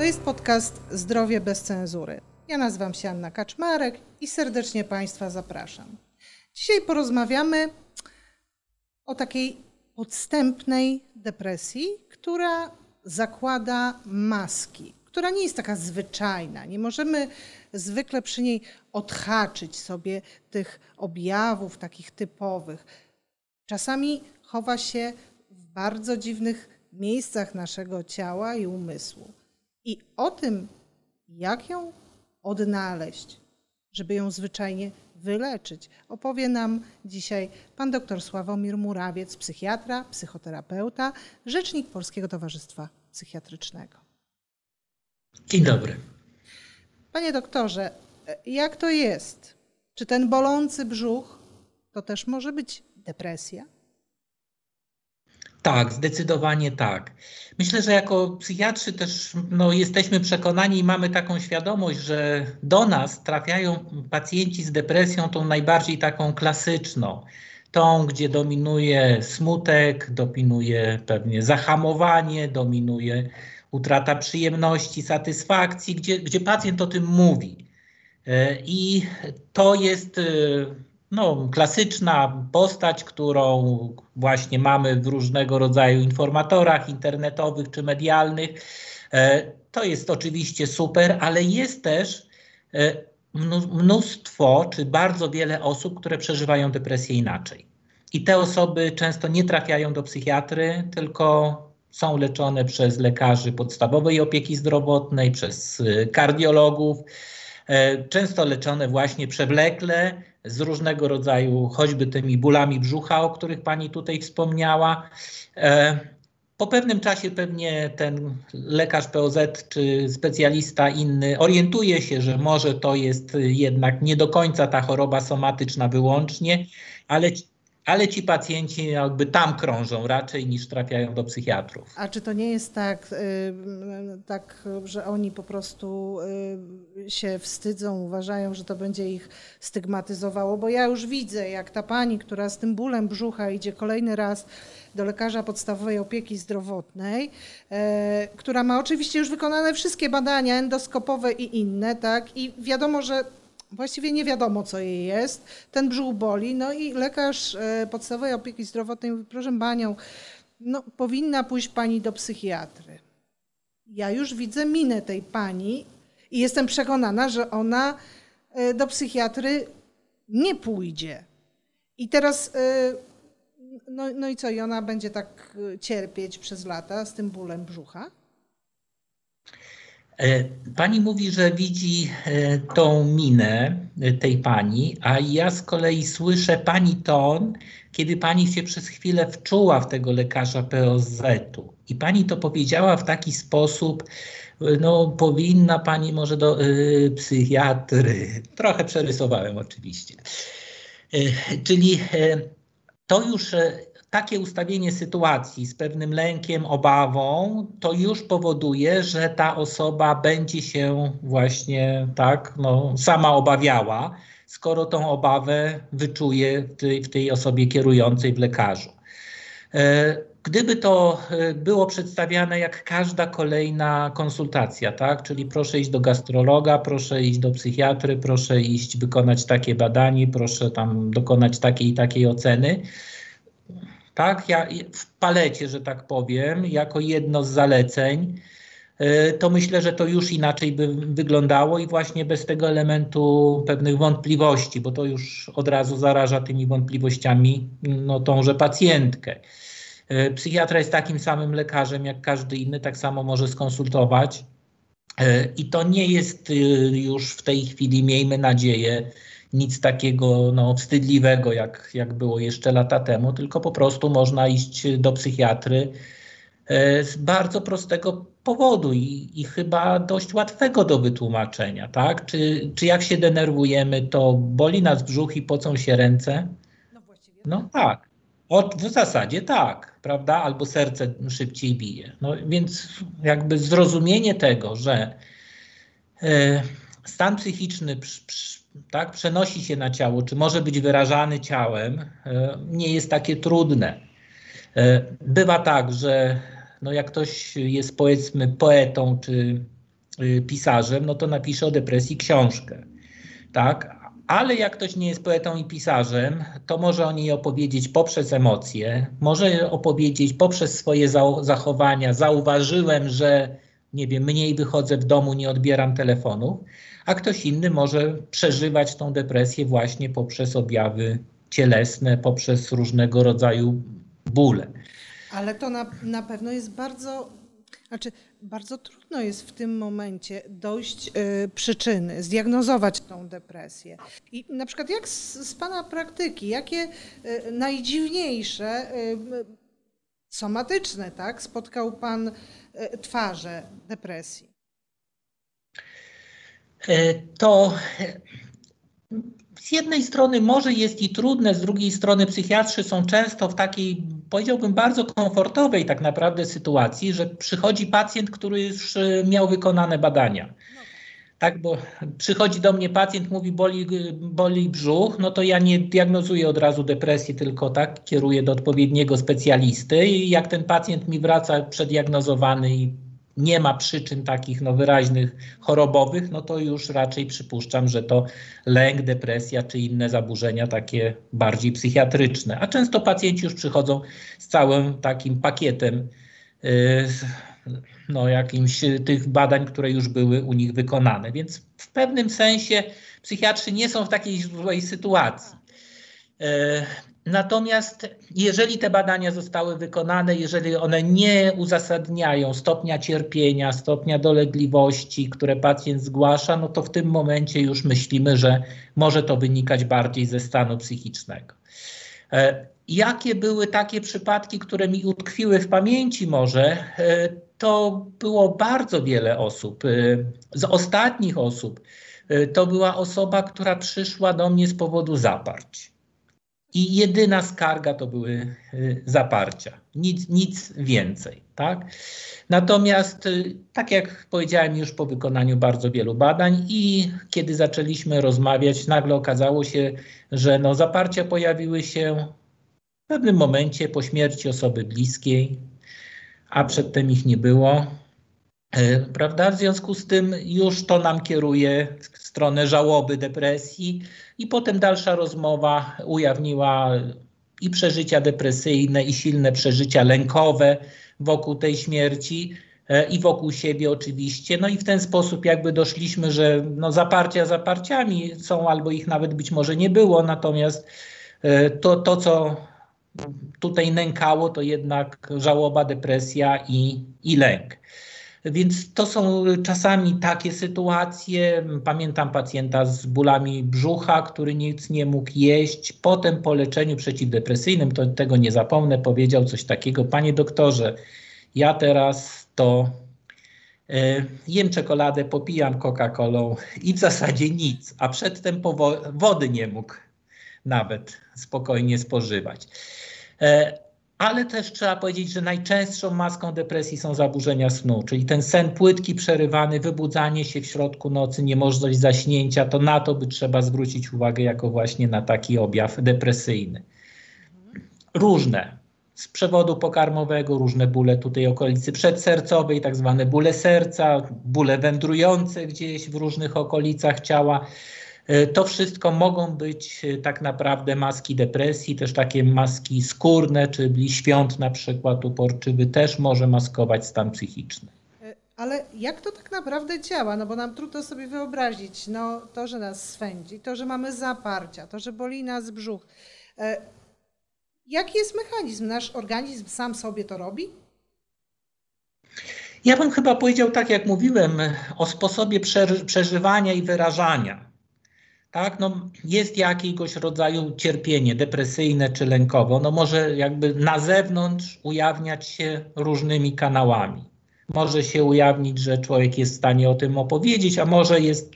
To jest podcast Zdrowie bez cenzury. Ja nazywam się Anna Kaczmarek i serdecznie Państwa zapraszam. Dzisiaj porozmawiamy o takiej podstępnej depresji, która zakłada maski, która nie jest taka zwyczajna. Nie możemy zwykle przy niej odhaczyć sobie tych objawów takich typowych. Czasami chowa się w bardzo dziwnych miejscach naszego ciała i umysłu. I o tym, jak ją odnaleźć, żeby ją zwyczajnie wyleczyć, opowie nam dzisiaj pan dr Sławomir Murawiec, psychiatra, psychoterapeuta, rzecznik Polskiego Towarzystwa Psychiatrycznego. Dzień dobry. Panie doktorze, jak to jest? Czy ten bolący brzuch to też może być depresja? Tak, zdecydowanie tak. Myślę, że jako psychiatrzy też no, jesteśmy przekonani i mamy taką świadomość, że do nas trafiają pacjenci z depresją tą najbardziej taką klasyczną. Tą, gdzie dominuje smutek, dominuje pewnie zahamowanie, dominuje utrata przyjemności, satysfakcji, gdzie, gdzie pacjent o tym mówi. E, I to jest e, no, klasyczna postać, którą właśnie mamy w różnego rodzaju informatorach internetowych czy medialnych. E, to jest oczywiście super, ale jest też mnóstwo czy bardzo wiele osób, które przeżywają depresję inaczej. I te osoby często nie trafiają do psychiatry, tylko są leczone przez lekarzy podstawowej opieki zdrowotnej, przez kardiologów, E, często leczone właśnie przewlekle z różnego rodzaju, choćby tymi bólami brzucha, o których Pani tutaj wspomniała. E, po pewnym czasie pewnie ten lekarz POZ czy specjalista inny orientuje się, że może to jest jednak nie do końca ta choroba somatyczna wyłącznie, ale ale ci pacjenci jakby tam krążą raczej niż trafiają do psychiatrów. A czy to nie jest tak, y, tak, że oni po prostu y, się wstydzą, uważają, że to będzie ich stygmatyzowało? Bo ja już widzę, jak ta pani, która z tym bólem brzucha idzie kolejny raz do lekarza podstawowej opieki zdrowotnej, e, która ma oczywiście już wykonane wszystkie badania endoskopowe i inne, tak? I wiadomo, że właściwie nie wiadomo, co jej jest. Ten brzuch boli, no i lekarz e, podstawowej opieki zdrowotnej mówi, proszę panią, no, powinna pójść pani do psychiatry. Ja już widzę minę tej pani i jestem przekonana, że ona e, do psychiatry nie pójdzie. I teraz, e, no, no i co, i ona będzie tak cierpieć przez lata z tym bólem brzucha? E, pani mówi, że widzi e, tą minę e, tej pani, a ja z kolei słyszę pani ton, kiedy pani się przez chwilę wczuła w tego lekarza POZ-u. I pani to powiedziała w taki sposób, no powinna pani może do y, psychiatry. Trochę przerysowałem oczywiście. Y, czyli y, to już takie ustawienie sytuacji z pewnym lękiem, obawą, to już powoduje, że ta osoba będzie się właśnie tak no, sama obawiała, skoro tą obawę wyczuje w tej, w tej osobie kierującej w lekarzu. E, gdyby to e, było przedstawiane jak każda kolejna konsultacja, tak? czyli proszę iść do gastrologa, proszę iść do psychiatry, proszę iść wykonać takie badanie, proszę tam dokonać takiej i takiej oceny, tak? Ja, w palecie, że tak powiem, jako jedno z zaleceń, y, to myślę, że to już inaczej by wyglądało i właśnie bez tego elementu pewnych wątpliwości, bo to już od razu zaraża tymi wątpliwościami no, tąże pacjentkę. Y, psychiatra jest takim samym lekarzem jak każdy inny, tak samo może skonsultować. Y, I to nie jest już w tej chwili, miejmy nadzieję, nic takiego no, wstydliwego, jak, jak było jeszcze lata temu, tylko po prostu można iść do psychiatry e, z bardzo prostego powodu i, i chyba dość łatwego do wytłumaczenia, tak? Czy, czy jak się denerwujemy, to boli nas brzuch i pocą się ręce? No, tak. W zasadzie tak, prawda? Albo serce szybciej bije. No więc jakby zrozumienie tego, że e, stan psychiczny przy, przy, tak, przenosi się na ciało, czy może być wyrażany ciałem, e, nie jest takie trudne. E, bywa tak, że no jak ktoś jest powiedzmy poetą, czy pisarzem, no to napisze o depresji książkę. Tak? Ale jak ktoś nie jest poetą i pisarzem, to może o niej opowiedzieć poprzez emocje, może opowiedzieć poprzez swoje zachowania. Zauważyłem, że nie wiem, mniej wychodzę w domu, nie odbieram telefonów, a ktoś inny może przeżywać tą depresję właśnie poprzez objawy cielesne, poprzez różnego rodzaju bóle. Ale to na, na pewno jest bardzo, znaczy bardzo trudno jest w tym momencie dojść y, przyczyny, zdiagnozować tą depresję. I na przykład jak z, z Pana praktyki, jakie y, najdziwniejsze, y, somatyczne, tak, spotkał Pan y, twarze depresji? E, to z jednej strony może jest i trudne, z drugiej strony psychiatrzy są często w takiej, powiedziałbym, bardzo komfortowej tak naprawdę sytuacji, że przychodzi pacjent, który już e, miał wykonane badania. Tak, bo przychodzi do mnie pacjent, mówi boli, boli brzuch, no to ja nie diagnozuję od razu depresji, tylko tak kieruję do odpowiedniego specjalisty i jak ten pacjent mi wraca przeddiagnozowany i nie ma przyczyn takich no, wyraźnych chorobowych, no to już raczej przypuszczam, że to lęk, depresja czy inne zaburzenia takie bardziej psychiatryczne. A często pacjenci już przychodzą z całym takim pakietem yy, no, jakimś tych badań, które już były u nich wykonane. Więc w pewnym sensie psychiatrzy nie są w takiej złej sytuacji. Yy, Natomiast jeżeli te badania zostały wykonane, jeżeli one nie uzasadniają stopnia cierpienia, stopnia dolegliwości, które pacjent zgłasza, no to w tym momencie już myślimy, że może to wynikać bardziej ze stanu psychicznego. E, jakie były takie przypadki, które mi utkwiły w pamięci może? To było bardzo wiele osób. E, z ostatnich osób to była osoba, która przyszła do mnie z powodu zaparć i jedyna skarga to były y, zaparcia, nic, nic więcej. Tak? Natomiast, y, tak jak powiedziałem już po wykonaniu bardzo wielu badań i kiedy zaczęliśmy rozmawiać, nagle okazało się, że no, zaparcia pojawiły się w pewnym momencie po śmierci osoby bliskiej, a przedtem ich nie było. E, prawda? W związku z tym już to nam kieruje w stronę żałoby, depresji i potem dalsza rozmowa ujawniła i przeżycia depresyjne, i silne przeżycia lękowe wokół tej śmierci e, i wokół siebie oczywiście. No i w ten sposób jakby doszliśmy, że no zaparcia zaparciami są, albo ich nawet być może nie było, natomiast e, to, to co tutaj nękało, to jednak żałoba, depresja i, i lęk. Więc to są czasami takie sytuacje. Pamiętam pacjenta z bólami brzucha, który nic nie mógł jeść. Potem po leczeniu przeciwdepresyjnym, to tego nie zapomnę, powiedział coś takiego: Panie doktorze, ja teraz to y, jem czekoladę, popijam Coca-Colą i w zasadzie nic, a przedtem wody nie mógł nawet spokojnie spożywać. E, ale też trzeba powiedzieć, że najczęstszą maską depresji są zaburzenia snu, czyli ten sen płytki, przerywany, wybudzanie się w środku nocy, niemożność zaśnięcia, to na to by trzeba zwrócić uwagę jako właśnie na taki objaw depresyjny. Różne. Z przewodu pokarmowego różne bóle tutaj okolicy przedsercowej, tak zwane bóle serca, bóle wędrujące gdzieś w różnych okolicach ciała. E, to wszystko mogą być e, tak naprawdę maski depresji, też takie maski skórne, czyli świąt na przykład uporczywy też może maskować stan psychiczny. E, ale jak to tak naprawdę działa? No bo nam trudno sobie wyobrazić, no to, że nas swędzi, to, że mamy zaparcia, to, że boli nas brzuch. Jaki jest mechanizm? Nasz organizm sam sobie to robi? Ja bym chyba powiedział tak, jak mówiłem, o sposobie przeżywania i wyrażania tak, no jest jakiegoś rodzaju cierpienie depresyjne czy lękowo, no może jakby na zewnątrz ujawniać się różnymi kanałami. Może się ujawnić, że człowiek jest w stanie o tym opowiedzieć, a może, jest,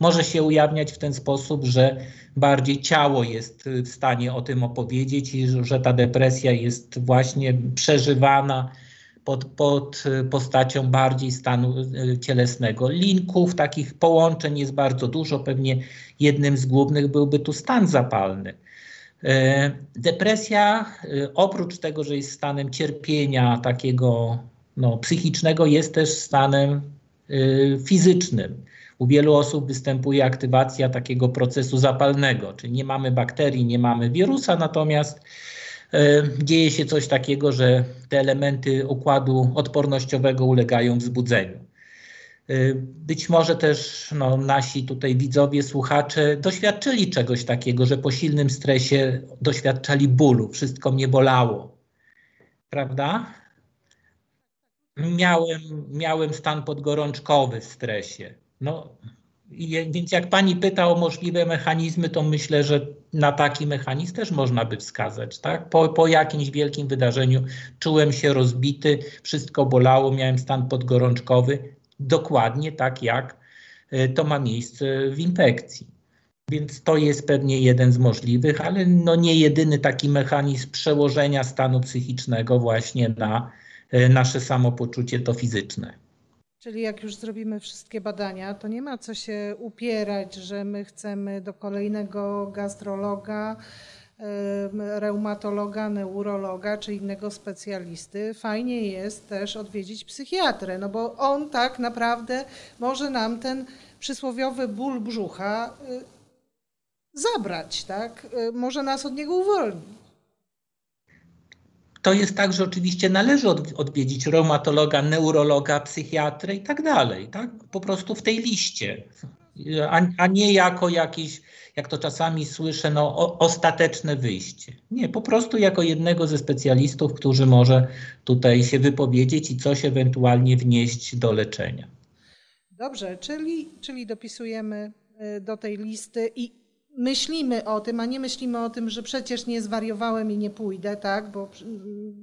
może się ujawniać w ten sposób, że bardziej ciało jest w stanie o tym opowiedzieć i że ta depresja jest właśnie przeżywana pod, pod postacią bardziej stanu e, cielesnego. Linków, takich połączeń jest bardzo dużo. Pewnie jednym z głównych byłby tu stan zapalny. E, depresja, e, oprócz tego, że jest stanem cierpienia takiego no, psychicznego, jest też stanem fizycznym. U wielu osób występuje aktywacja takiego procesu zapalnego, czyli nie mamy bakterii, nie mamy wirusa, natomiast dzieje się coś takiego, że te elementy układu odpornościowego ulegają wzbudzeniu. Być może też no, nasi tutaj widzowie, słuchacze doświadczyli czegoś takiego, że po silnym stresie doświadczali bólu, wszystko mnie bolało. Prawda? Miałem, miałem stan podgorączkowy w stresie. No, więc jak pani pyta o możliwe mechanizmy, to myślę, że na taki mechanizm też można by wskazać. Tak? Po, po jakimś wielkim wydarzeniu czułem się rozbity, wszystko bolało, miałem stan podgorączkowy, dokładnie tak jak e, to ma miejsce w infekcji. Więc to jest pewnie jeden z możliwych, ale no nie jedyny taki mechanizm przełożenia stanu psychicznego właśnie na e, nasze samopoczucie to fizyczne. Czyli jak już zrobimy wszystkie badania, to nie ma co się upierać, że my chcemy do kolejnego gastrologa, reumatologa, neurologa czy innego specjalisty. Fajnie jest też odwiedzić psychiatrę, no bo on tak naprawdę może nam ten przysłowiowy ból brzucha y, zabrać, tak? Y, może nas od niego uwolnić. To jest tak, że oczywiście należy odwiedzić reumatologa, neurologa, psychiatrę i tak dalej, tak? Po prostu w tej liście, a, a nie jako jakiś, jak to czasami słyszę, no, o, ostateczne wyjście. Nie, po prostu jako jednego ze specjalistów, którzy może tutaj się wypowiedzieć i coś ewentualnie wnieść do leczenia. Dobrze, czyli, czyli dopisujemy y, do tej listy i myślimy o tym, a nie myślimy o tym, że przecież nie zwariowałem i nie pójdę, tak? Bo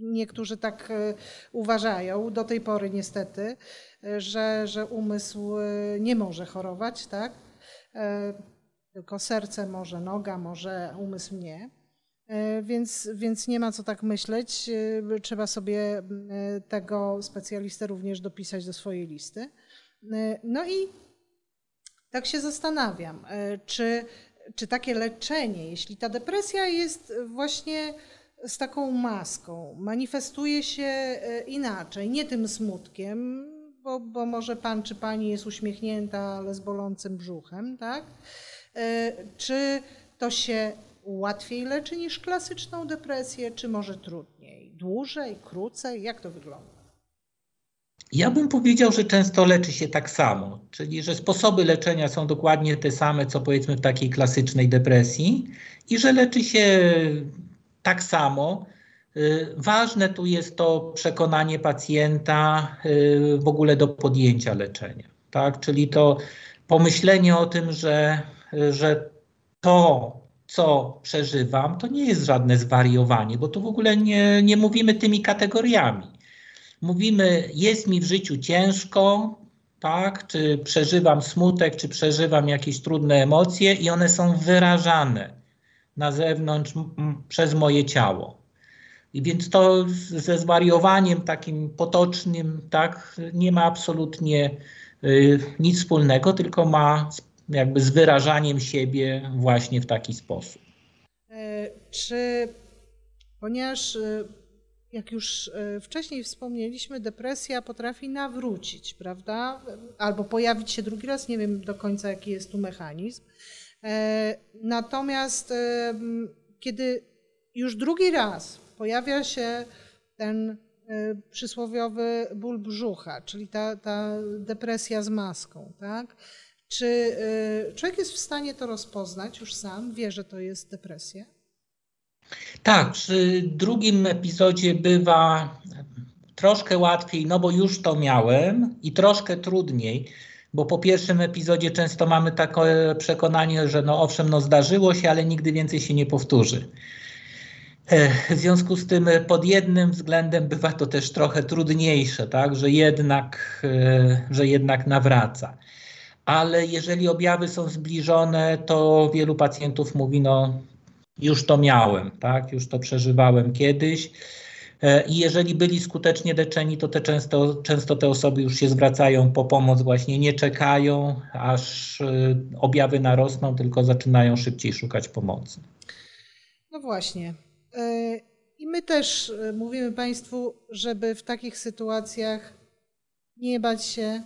niektórzy tak e, uważają, do tej pory niestety, e, że, że umysł e, nie może chorować, tak? Tylko serce może, noga może, umysł nie. Więc, więc nie ma co tak myśleć. Trzeba sobie tego specjalistę również dopisać do swojej listy. No i tak się zastanawiam, czy czy takie leczenie, jeśli ta depresja jest właśnie z taką maską, manifestuje się e, inaczej, nie tym smutkiem, bo, bo może pan czy pani jest uśmiechnięta, ale z bolącym brzuchem, tak? E, czy to się łatwiej leczy niż klasyczną depresję, czy może trudniej? Dłużej, krócej? Jak to wygląda? Ja bym powiedział, że często leczy się tak samo, czyli że sposoby leczenia są dokładnie te same, co powiedzmy w takiej klasycznej depresji i że leczy się tak samo. Y, ważne tu jest to przekonanie pacjenta y, w ogóle do podjęcia leczenia, tak? czyli to pomyślenie o tym, że, że to, co przeżywam, to nie jest żadne zwariowanie, bo tu w ogóle nie, nie mówimy tymi kategoriami mówimy, jest mi w życiu ciężko, tak, czy przeżywam smutek, czy przeżywam jakieś trudne emocje i one są wyrażane na zewnątrz przez moje ciało. I więc to ze zwariowaniem takim potocznym, tak, nie ma absolutnie y, nic wspólnego, tylko ma jakby z wyrażaniem siebie właśnie w taki sposób. E, czy ponieważ y, jak już e, wcześniej wspomnieliśmy, depresja potrafi nawrócić, prawda? Albo pojawić się drugi raz, nie wiem do końca jaki jest tu mechanizm. E, natomiast e, kiedy już drugi raz pojawia się ten przysłowiowy ból brzucha, czyli ta, ta depresja z maską, tak? Czy człowiek jest w stanie to rozpoznać już sam, wie, że to jest depresja? Tak, przy drugim epizodzie bywa troszkę łatwiej, no bo już to miałem i troszkę trudniej, bo po pierwszym epizodzie często mamy takie przekonanie, że no owszem, no zdarzyło się, ale nigdy więcej się nie powtórzy. W związku z tym pod jednym względem bywa to też trochę trudniejsze, tak, że jednak, e, że jednak nawraca. Ale jeżeli objawy są zbliżone, to wielu pacjentów mówi, no już to miałem, tak? Już to przeżywałem kiedyś. E, I jeżeli byli skutecznie leczeni, to te często, często te osoby już się zwracają po pomoc, właśnie nie czekają, aż e, objawy narosną, tylko zaczynają szybciej szukać pomocy. No właśnie. E, I my też mówimy Państwu, żeby w takich sytuacjach nie bać się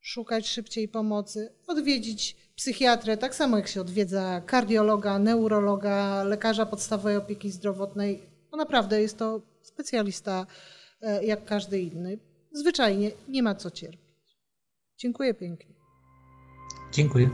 szukać szybciej pomocy, odwiedzić psychiatrę, tak samo jak się odwiedza kardiologa, neurologa, lekarza podstawowej opieki zdrowotnej. Bo naprawdę jest to specjalista e, jak każdy inny. Zwyczajnie nie ma co cierpieć. Dziękuję pięknie. Dziękuję.